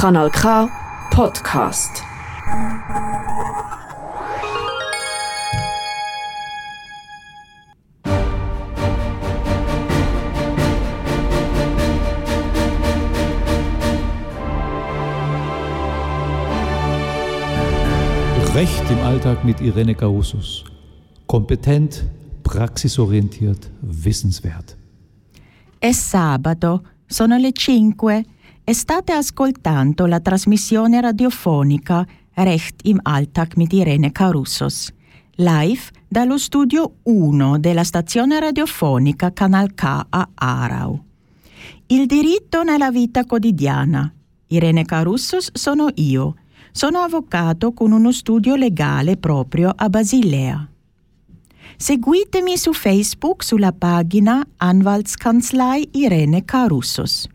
Kanal K Podcast. Recht im Alltag mit Irene Carusus. Kompetent, praxisorientiert, wissenswert. È sabato, sono le 5 e state ascoltando la trasmissione radiofonica Recht im Alltag mit Irene Carusos, live dallo studio 1 della stazione radiofonica Canal K a Arau. Il diritto nella vita quotidiana. Irene Carusos sono io. Sono avvocato con uno studio legale proprio a Basilea. Seguitemi su Facebook sulla pagina Anwaltskanzlei Irene Carusos.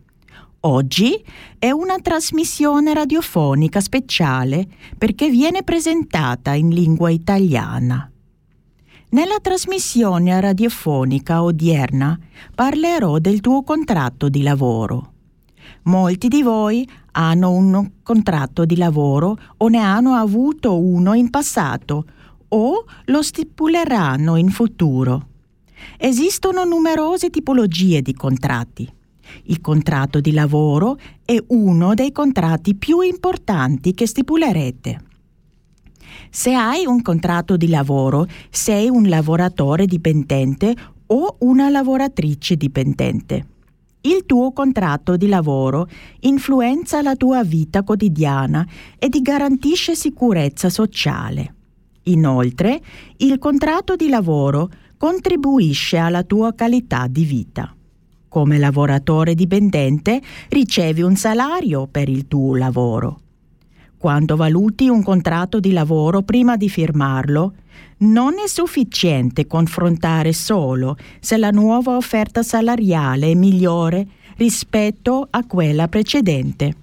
Oggi è una trasmissione radiofonica speciale perché viene presentata in lingua italiana. Nella trasmissione radiofonica odierna parlerò del tuo contratto di lavoro. Molti di voi hanno un contratto di lavoro o ne hanno avuto uno in passato o lo stipuleranno in futuro. Esistono numerose tipologie di contratti. Il contratto di lavoro è uno dei contratti più importanti che stipulerete. Se hai un contratto di lavoro, sei un lavoratore dipendente o una lavoratrice dipendente. Il tuo contratto di lavoro influenza la tua vita quotidiana e ti garantisce sicurezza sociale. Inoltre, il contratto di lavoro contribuisce alla tua qualità di vita. Come lavoratore dipendente ricevi un salario per il tuo lavoro. Quando valuti un contratto di lavoro prima di firmarlo, non è sufficiente confrontare solo se la nuova offerta salariale è migliore rispetto a quella precedente.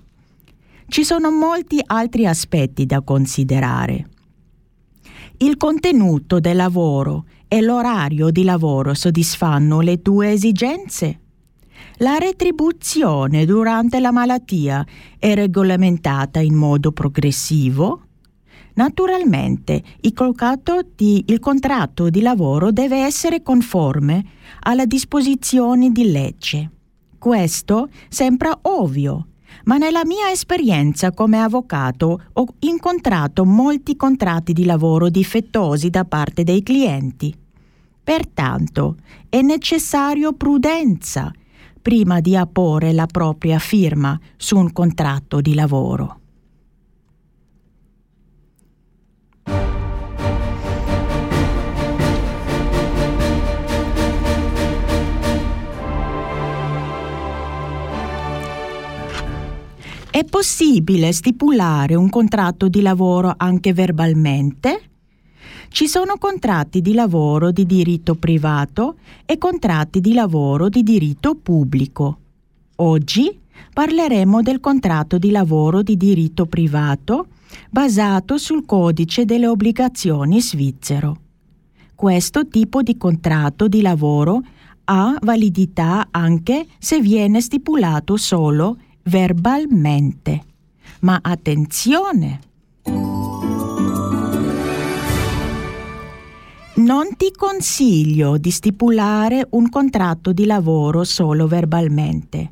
Ci sono molti altri aspetti da considerare. Il contenuto del lavoro e l'orario di lavoro soddisfanno le tue esigenze? La retribuzione durante la malattia è regolamentata in modo progressivo? Naturalmente, il contratto, di, lavoro deve essere conforme alle disposizioni di legge. Questo sembra ovvio, ma nella mia esperienza come avvocato ho incontrato molti contratti di lavoro difettosi da parte dei clienti. Pertanto è necessario prudenza prima di apporre la propria firma su un contratto di lavoro. È possibile stipulare un contratto di lavoro anche verbalmente? Ci sono contratti di lavoro di diritto privato e contratti di lavoro di diritto pubblico. Oggi parleremo del contratto di lavoro di diritto privato basato sul codice delle obbligazioni svizzero. Questo tipo di contratto di lavoro ha validità anche se viene stipulato solo verbalmente. Ma attenzione! Non ti consiglio di stipulare un contratto di lavoro solo verbalmente.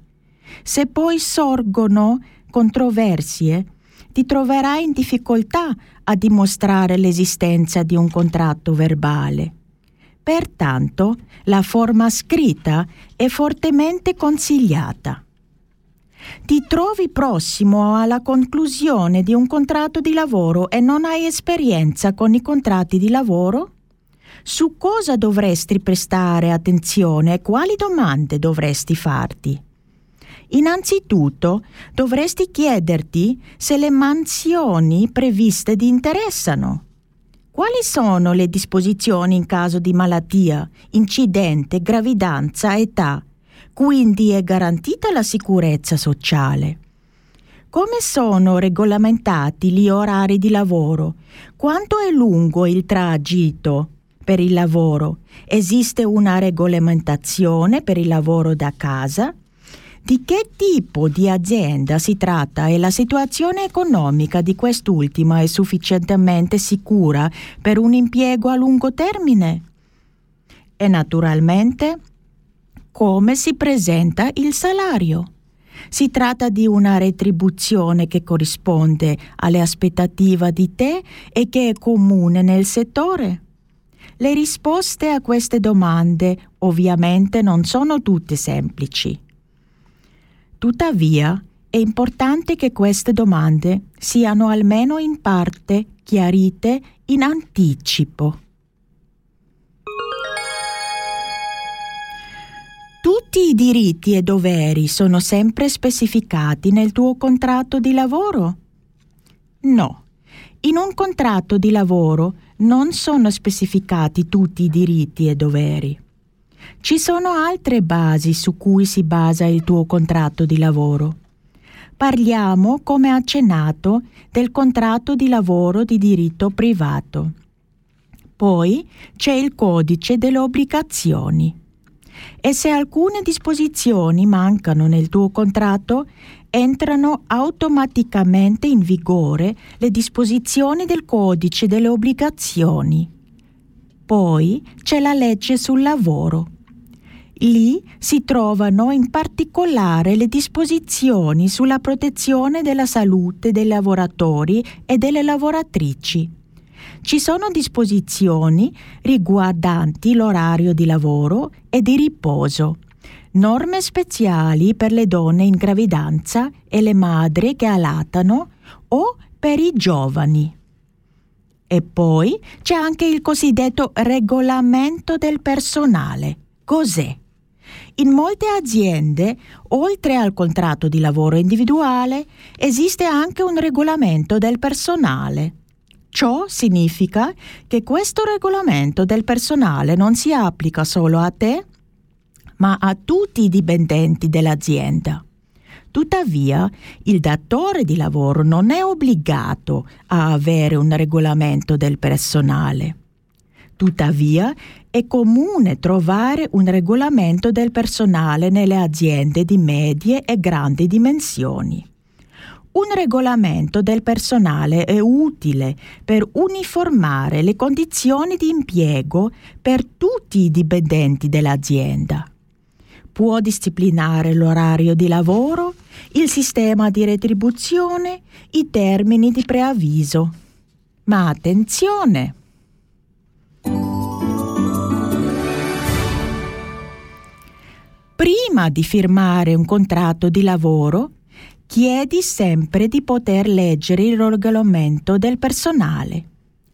Se poi sorgono controversie, ti troverai in difficoltà a dimostrare l'esistenza di un contratto verbale. Pertanto, la forma scritta è fortemente consigliata. Ti trovi prossimo alla conclusione di un contratto di lavoro e non hai esperienza con i contratti di lavoro? Su cosa dovresti prestare attenzione e quali domande dovresti farti? Innanzitutto dovresti chiederti se le mansioni previste ti interessano. Quali sono le disposizioni in caso di malattia, incidente, gravidanza, età? quindi è garantita la sicurezza sociale. Come sono regolamentati gli orari di lavoro? Quanto è lungo il tragitto per il lavoro? Esiste una regolamentazione per il lavoro da casa? di che tipo di azienda si tratta e la situazione economica di quest'ultima è sufficientemente sicura per un impiego a lungo termine? E naturalmente come si presenta il salario? Si tratta di una retribuzione che corrisponde alle aspettative di te e che è comune nel settore? Le risposte a queste domande ovviamente non sono tutte semplici. Tuttavia, è importante che queste domande siano almeno in parte chiarite in anticipo. Tutti i diritti e doveri sono sempre specificati nel tuo contratto di lavoro? No. In un contratto di lavoro non sono specificati tutti i diritti e doveri. Ci sono altre basi su cui si basa il tuo contratto di lavoro. Parliamo, come accennato, del contratto di lavoro di diritto privato. Poi c'è il codice delle obbligazioni. E se alcune disposizioni mancano nel tuo contratto, entrano automaticamente in vigore le disposizioni del codice delle obbligazioni. Poi c'è la legge sul lavoro. Lì si trovano in particolare le disposizioni sulla protezione della salute dei lavoratori e delle lavoratrici. Ci sono disposizioni riguardanti l'orario di lavoro e di riposo, norme speciali per le donne in gravidanza e le madri che allattano o per i giovani. E poi c'è anche il cosiddetto regolamento del personale. Cos'è? In molte aziende, oltre al contratto di lavoro individuale, esiste anche un regolamento del personale. Ciò significa che questo regolamento del personale non si applica solo a te, ma a tutti i dipendenti dell'azienda. Tuttavia, il datore di lavoro non è obbligato a avere un regolamento del personale. Tuttavia, è comune trovare un regolamento del personale nelle aziende di medie e grandi dimensioni. Un regolamento del personale è utile per uniformare le condizioni di impiego per tutti i dipendenti dell'azienda. Può disciplinare l'orario di lavoro, il sistema di retribuzione, i termini di preavviso. Ma attenzione! Prima di firmare un contratto di lavoro, chiedi sempre di poter leggere il regolamento del personale.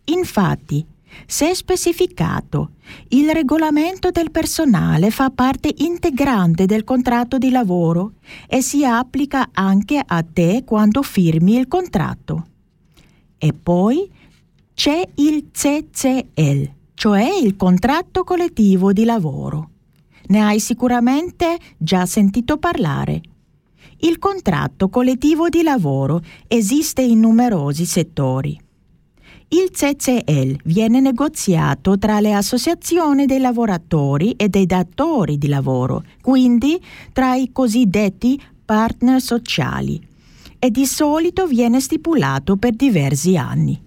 Infatti, se specificato, il regolamento del personale fa parte integrante del contratto di lavoro e si applica anche a te quando firmi il contratto. E poi c'è il CCL, cioè il contratto collettivo di lavoro. Ne hai sicuramente già sentito parlare. Il contratto collettivo di lavoro esiste in numerosi settori. Il CCL viene negoziato tra le associazioni dei lavoratori e dei datori di lavoro, quindi tra i cosiddetti partner sociali, e di solito viene stipulato per diversi anni.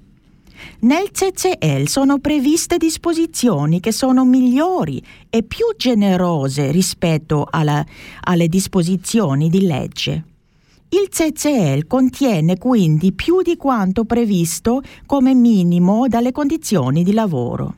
Nel CCL sono previste disposizioni che sono migliori e più generose rispetto alla, alle disposizioni di legge. Il CCL contiene quindi più di quanto previsto come minimo dalle condizioni di lavoro.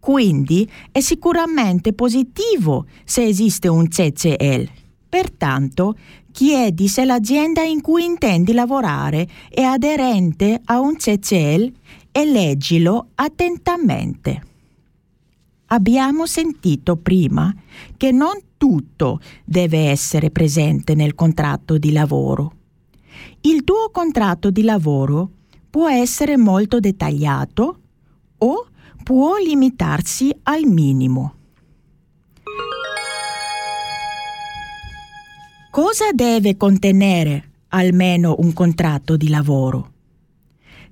Quindi è sicuramente positivo se esiste un CCL. Pertanto chiedi se l'azienda in cui intendi lavorare è aderente a un CCL e leggilo attentamente. Abbiamo sentito prima che non tutto deve essere presente nel contratto di lavoro. Il tuo contratto di lavoro può essere molto dettagliato o può limitarsi al minimo. Cosa deve contenere almeno un contratto di lavoro?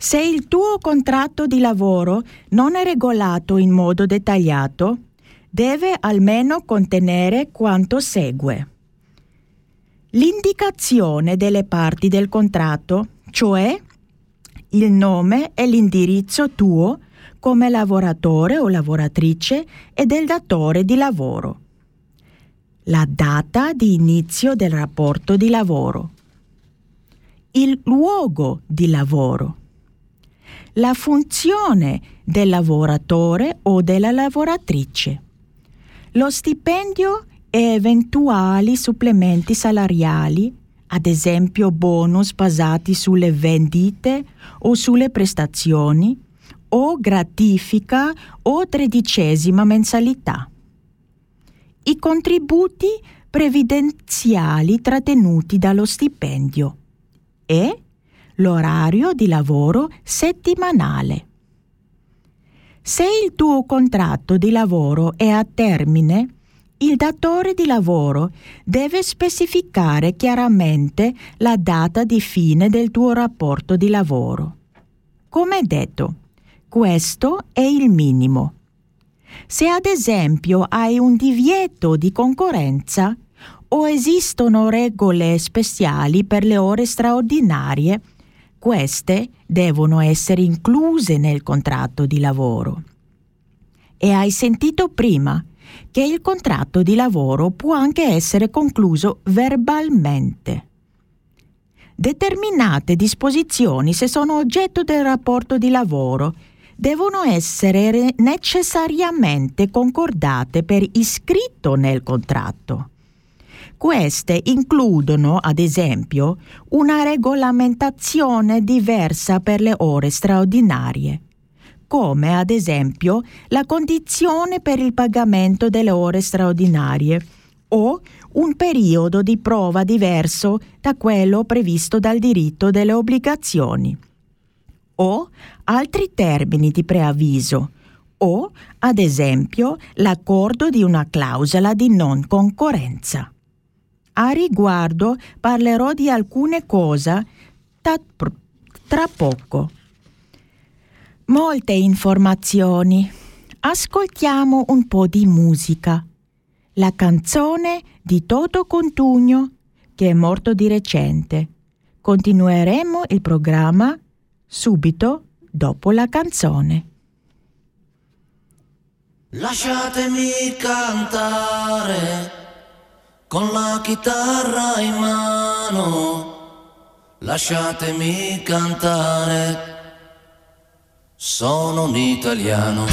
Se il tuo contratto di lavoro non è regolato in modo dettagliato, deve almeno contenere quanto segue. L'indicazione delle parti del contratto, cioè il nome e l'indirizzo tuo come lavoratore o lavoratrice e del datore di lavoro. La data di inizio del rapporto di lavoro. Il luogo di lavoro. La funzione del lavoratore o della lavoratrice. Lo stipendio e eventuali supplementi salariali, ad esempio bonus basati sulle vendite o sulle prestazioni, o gratifica o tredicesima mensalità. I contributi previdenziali trattenuti dallo stipendio e l'orario di lavoro settimanale. Se il tuo contratto di lavoro è a termine, il datore di lavoro deve specificare chiaramente la data di fine del tuo rapporto di lavoro. Come detto, questo è il minimo. Se ad esempio hai un divieto di concorrenza o esistono regole speciali per le ore straordinarie, queste devono essere incluse nel contratto di lavoro. E hai sentito prima che il contratto di lavoro può anche essere concluso verbalmente. Determinate disposizioni, se sono oggetto del rapporto di lavoro, devono essere necessariamente concordate per iscritto nel contratto. Queste includono, ad esempio, una regolamentazione diversa per le ore straordinarie, come ad esempio la condizione per il pagamento delle ore straordinarie o un periodo di prova diverso da quello previsto dal diritto delle obbligazioni, o altri termini di preavviso, o ad esempio l'accordo di una clausola di non concorrenza. A riguardo parlerò di alcune cose tra poco. Molte informazioni. Ascoltiamo un po' di musica. La canzone di Toto Contugno, che è morto di recente. Continueremo il programma subito dopo la canzone. Lasciatemi cantare con la chitarra in mano, lasciatemi cantare sono un italiano.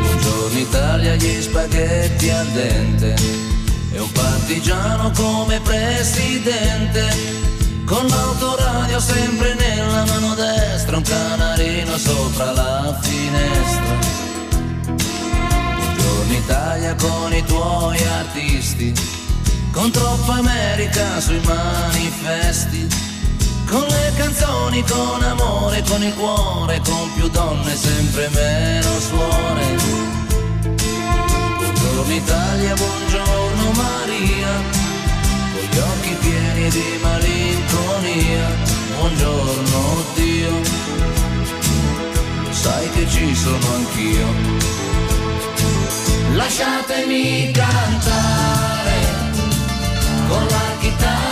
Buongiorno Italia, gli spaghetti al dente. E un partigiano come presidente. Con l'autoradio sempre nella mano destra, un canarino sopra la finestra. Italia con i tuoi artisti. Con troppa America sui manifesti con le canzoni, con amore, con il cuore, con più donne, sempre meno suore. Buongiorno Italia, buongiorno Maria, con gli occhi pieni di malinconia. Buongiorno Dio, sai che ci sono anch'io. Lasciatemi cantare con la chitarra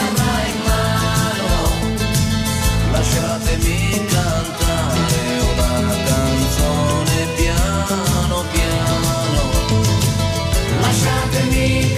lasciatemi cantare una canzone piano piano, lasciatemi cantare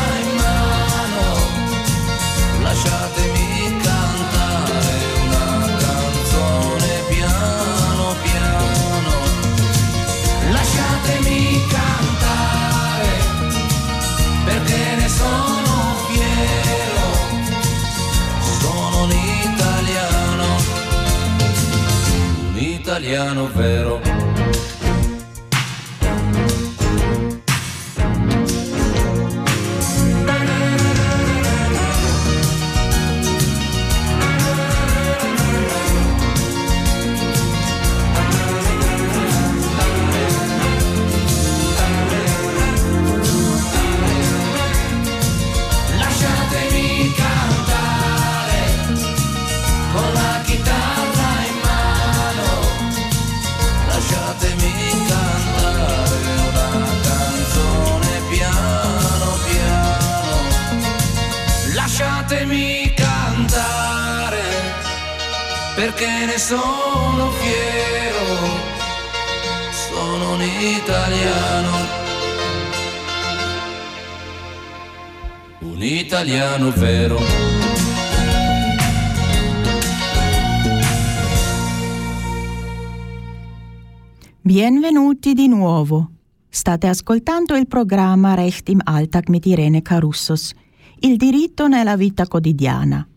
italiano vero. Sono fiero, sono un italiano. un italiano vero. Benvenuti di nuovo. State ascoltando il programma Recht im Alltag mit Irene Carussos, il diritto nella vita quotidiana.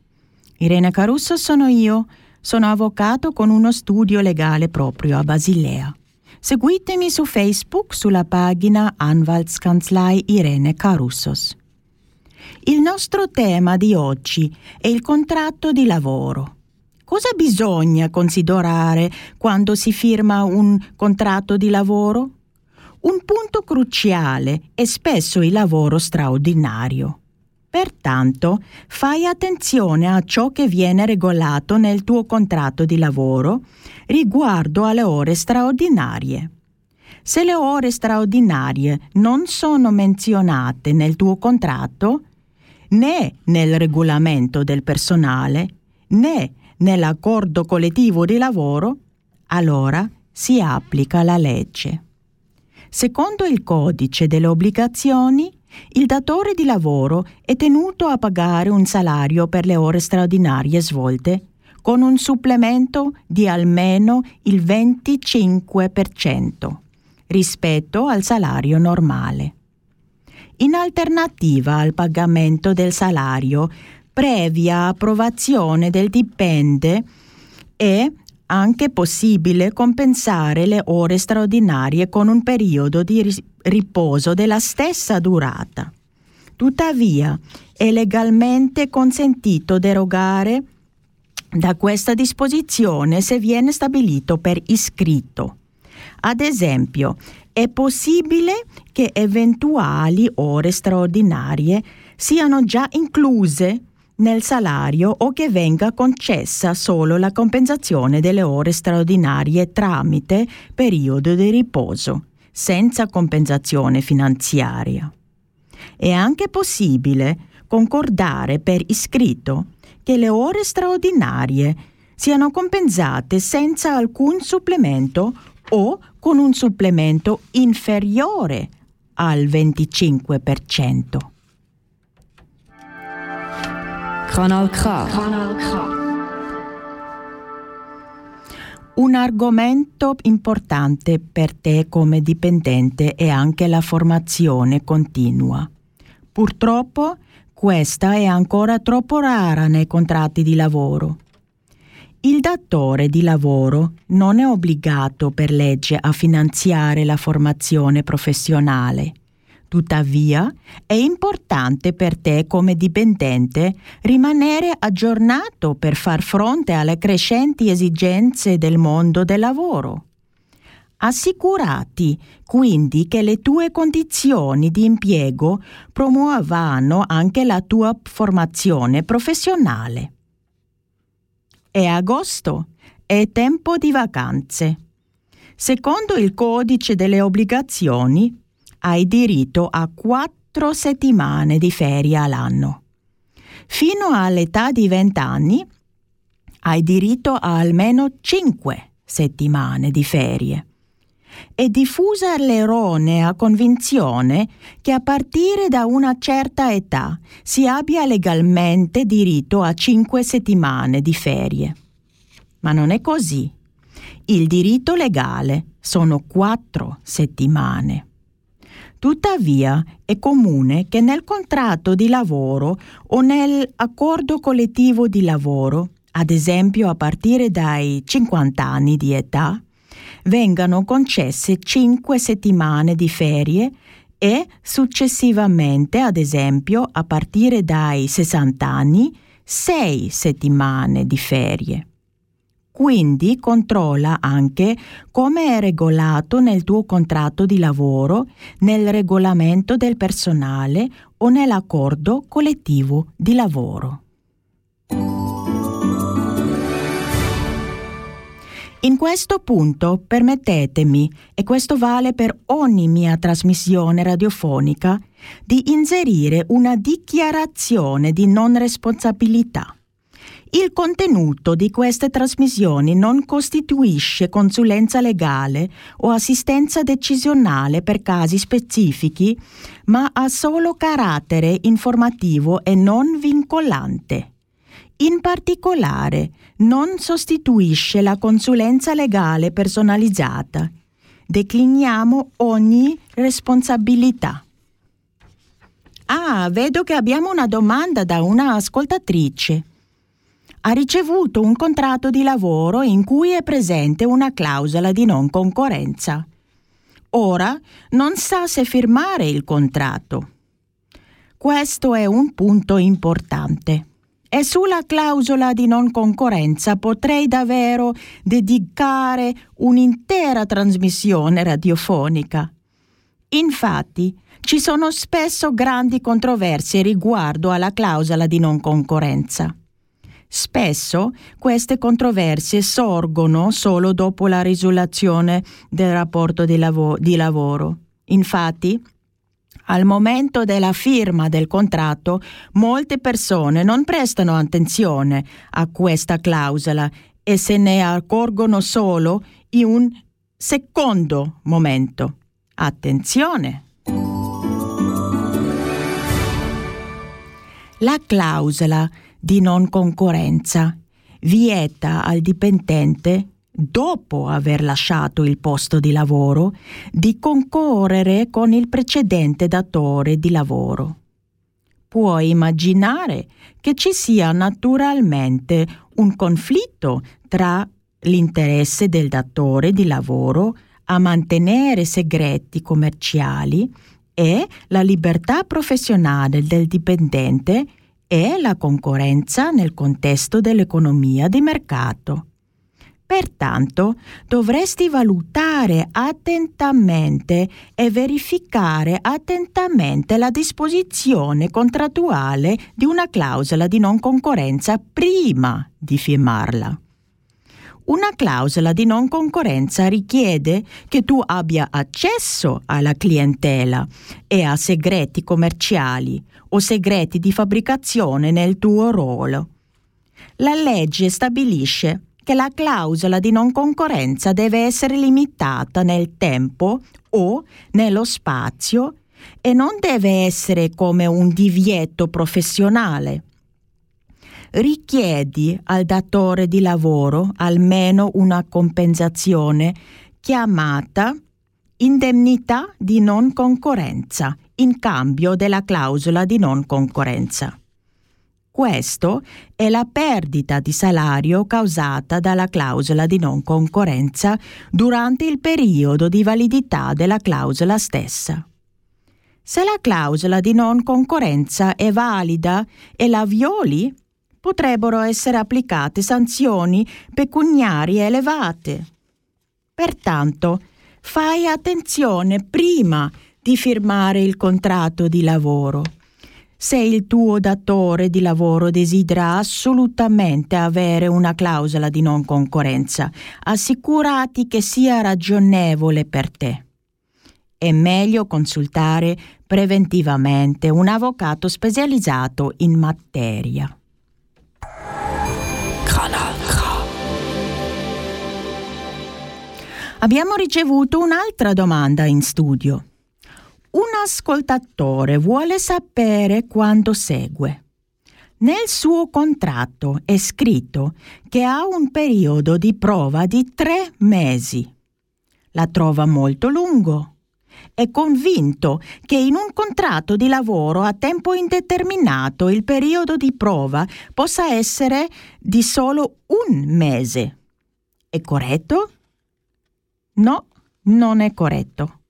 Irene Carussos sono io, sono avvocato con uno studio legale proprio a Basilea. Seguitemi su Facebook sulla pagina Anwaltskanzlei Irene Carussos. Il nostro tema di oggi è il contratto di lavoro. Cosa bisogna considerare quando si firma un contratto di lavoro? Un punto cruciale è spesso il lavoro straordinario. Pertanto, fai attenzione a ciò che viene regolato nel tuo contratto di lavoro riguardo alle ore straordinarie. Se le ore straordinarie non sono menzionate nel tuo contratto, né nel regolamento del personale, né nell'accordo collettivo di lavoro, allora si applica la legge. Secondo il codice delle obbligazioni, il datore di lavoro è tenuto a pagare un salario per le ore straordinarie svolte con un supplemento di almeno il 25% rispetto al salario normale. In alternativa al pagamento del salario, previa approvazione del dipende, è anche possibile compensare le ore straordinarie con un periodo di riposo della stessa durata. Tuttavia, è legalmente consentito derogare da questa disposizione se viene stabilito per iscritto. Ad esempio, è possibile che eventuali ore straordinarie siano già incluse nel salario o che venga concessa solo la compensazione delle ore straordinarie tramite periodo di riposo, senza compensazione finanziaria. È anche possibile concordare per iscritto che le ore straordinarie siano compensate senza alcun supplemento o con un supplemento inferiore al 25%. Kanal K. Kanal K. Un argomento importante per te come dipendente è anche la formazione continua. Purtroppo questa è ancora troppo rara nei contratti di lavoro. Il datore di lavoro non è obbligato per legge a finanziare la formazione professionale. Tuttavia, è importante per te come dipendente rimanere aggiornato per far fronte alle crescenti esigenze del mondo del lavoro. Assicurati quindi che le tue condizioni di impiego promuovano anche la tua formazione professionale. È agosto, è tempo di vacanze. Secondo il codice delle obbligazioni, hai diritto a quattro settimane di ferie all'anno. Fino all'età di 20 anni hai diritto a almeno 5 settimane di ferie. è diffusa l'erronea convinzione che a partire da una certa età si abbia legalmente diritto a cinque settimane di ferie. Ma non è così. Il diritto legale sono quattro settimane. Tuttavia è comune che nel contratto di lavoro o nell'accordo collettivo di lavoro, ad esempio a partire dai 50 anni di età, vengano concesse 5 settimane di ferie e successivamente, ad esempio a partire dai 60 anni, 6 settimane di ferie. Quindi controlla anche come è regolato nel tuo contratto di lavoro, nel regolamento del personale o nell'accordo collettivo di lavoro. In questo punto permettetemi, e questo vale per ogni mia trasmissione radiofonica, di inserire una dichiarazione di non responsabilità. Il contenuto di queste trasmissioni non costituisce consulenza legale o assistenza decisionale per casi specifici, ma ha solo carattere informativo e non vincolante. In particolare, non sostituisce la consulenza legale personalizzata. Decliniamo ogni responsabilità. Ah, vedo che abbiamo una domanda da una ascoltatrice ha ricevuto un contratto di lavoro in cui è presente una clausola di non concorrenza. Ora non sa se firmare il contratto. Questo è un punto importante. E sulla clausola di non concorrenza potrei davvero dedicare un'intera trasmissione radiofonica. Infatti, ci sono spesso grandi controversie riguardo alla clausola di non concorrenza. Spesso queste controversie sorgono solo dopo la risoluzione del rapporto di, lav- di lavoro. Infatti, al momento della firma del contratto, molte persone non prestano attenzione a questa clausola e se ne accorgono solo in un secondo momento. Attenzione! La clausola di non concorrenza vieta al dipendente, dopo aver lasciato il posto di lavoro, di concorrere con il precedente datore di lavoro. Puoi immaginare che ci sia naturalmente un conflitto tra l'interesse del datore di lavoro a mantenere segreti commerciali e la libertà professionale del dipendente e la concorrenza nel contesto dell'economia di mercato. Pertanto dovresti valutare attentamente e verificare attentamente la disposizione contrattuale di una clausola di non concorrenza prima di firmarla. Una clausola di non concorrenza richiede che tu abbia accesso alla clientela e a segreti commerciali o segreti di fabbricazione nel tuo ruolo. La legge stabilisce che la clausola di non concorrenza deve essere limitata nel tempo o nello spazio e non deve essere come un divieto professionale richiedi al datore di lavoro almeno una compensazione chiamata indennità di non concorrenza in cambio della clausola di non concorrenza. Questo è la perdita di salario causata dalla clausola di non concorrenza durante il periodo di validità della clausola stessa. Se la clausola di non concorrenza è valida e la violi, potrebbero essere applicate sanzioni pecuniarie elevate. Pertanto, fai attenzione prima di firmare il contratto di lavoro. Se il tuo datore di lavoro desidera assolutamente avere una clausola di non concorrenza, assicurati che sia ragionevole per te. È meglio consultare preventivamente un avvocato specializzato in materia. Abbiamo ricevuto un'altra domanda in studio. Un ascoltatore vuole sapere quanto segue. Nel suo contratto è scritto che ha un periodo di prova di tre mesi. La trova molto lungo. È convinto che in un contratto di lavoro a tempo indeterminato il periodo di prova possa essere di solo un mese. È corretto? No, non è corretto.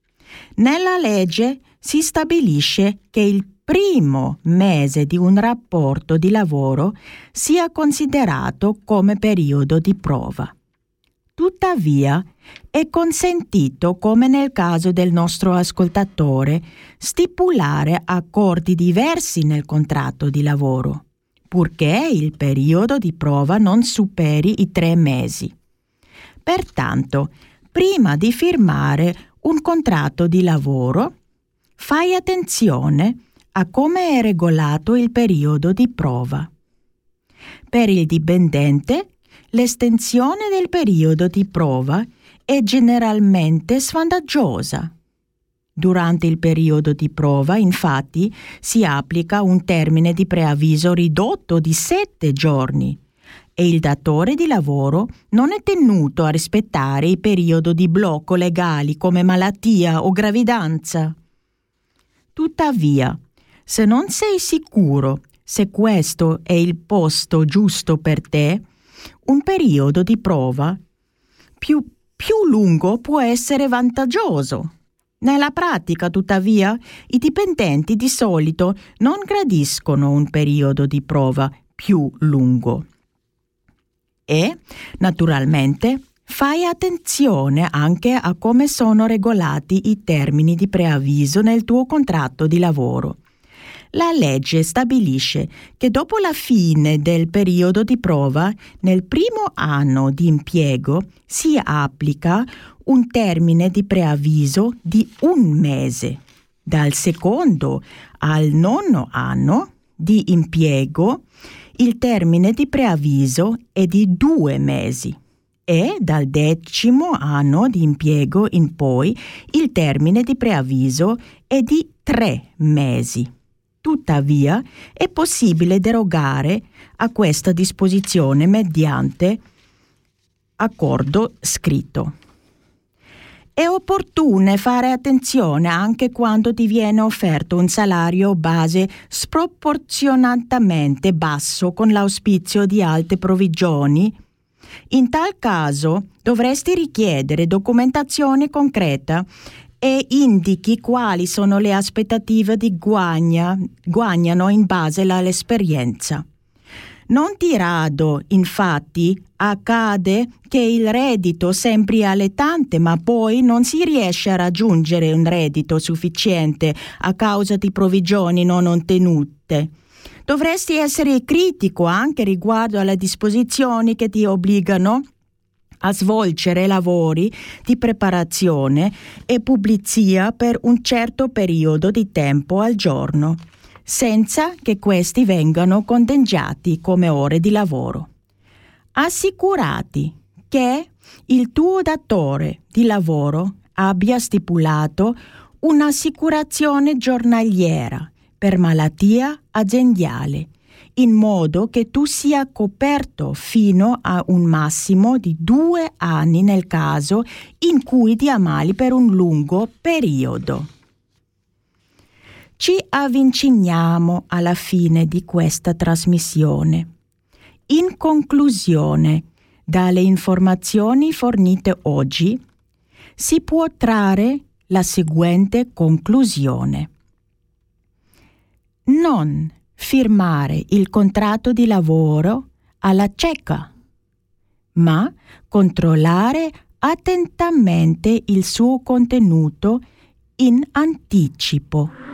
Nella legge si stabilisce che il primo mese di un rapporto di lavoro sia considerato come periodo di prova. Tuttavia, è consentito, come nel caso del nostro ascoltatore, stipulare accordi diversi nel contratto di lavoro, purché il periodo di prova non superi i tre mesi. Pertanto, prima di firmare un contratto di lavoro, fai attenzione a come è regolato il periodo di prova. Per il dipendente, l'estensione del periodo di prova è generalmente svantaggiosa. Durante il periodo di prova, infatti, si applica un termine di preavviso ridotto di sette giorni e il datore di lavoro non è tenuto a rispettare i periodi di blocco legali come malattia o gravidanza. Tuttavia, se non sei sicuro se questo è il posto giusto per te, un periodo di prova più, più lungo può essere vantaggioso. Nella pratica, tuttavia, i dipendenti di solito non gradiscono un periodo di prova più lungo. E, naturalmente, fai attenzione anche a come sono regolati i termini di preavviso nel tuo contratto di lavoro. La legge stabilisce che dopo la fine del periodo di prova, nel primo anno di impiego, si applica un termine di preavviso di un mese. Dal secondo al nono anno di impiego, il termine di preavviso è di due mesi e dal decimo anno di impiego in poi il termine di preavviso è di tre mesi. Tuttavia è possibile derogare a questa disposizione mediante accordo scritto. È opportuno fare attenzione anche quando ti viene offerto un salario base sproporzionatamente basso con l'auspizio di alte provvigioni. In tal caso dovresti richiedere documentazione concreta e indichi quali sono le aspettative di guagna, guagnano in base all'esperienza. Non di rado, infatti, accade che il reddito sembri allettante, ma poi non si riesce a raggiungere un reddito sufficiente a causa di provvigioni non ottenute. Dovresti essere critico anche riguardo alle disposizioni che ti obbligano a svolgere lavori di preparazione e pulizia per un certo periodo di tempo al giorno senza che questi vengano conteggiati come ore di lavoro. Assicurati che il tuo datore di lavoro abbia stipulato un'assicurazione giornaliera per malattia aziendale, in modo che tu sia coperto fino a un massimo di due anni nel caso in cui ti ammali per un lungo periodo. Ci avviciniamo alla fine di questa trasmissione. In conclusione, dalle informazioni fornite oggi, si può trarre la seguente conclusione. Non firmare il contratto di lavoro alla cieca, ma controllare attentamente il suo contenuto in anticipo.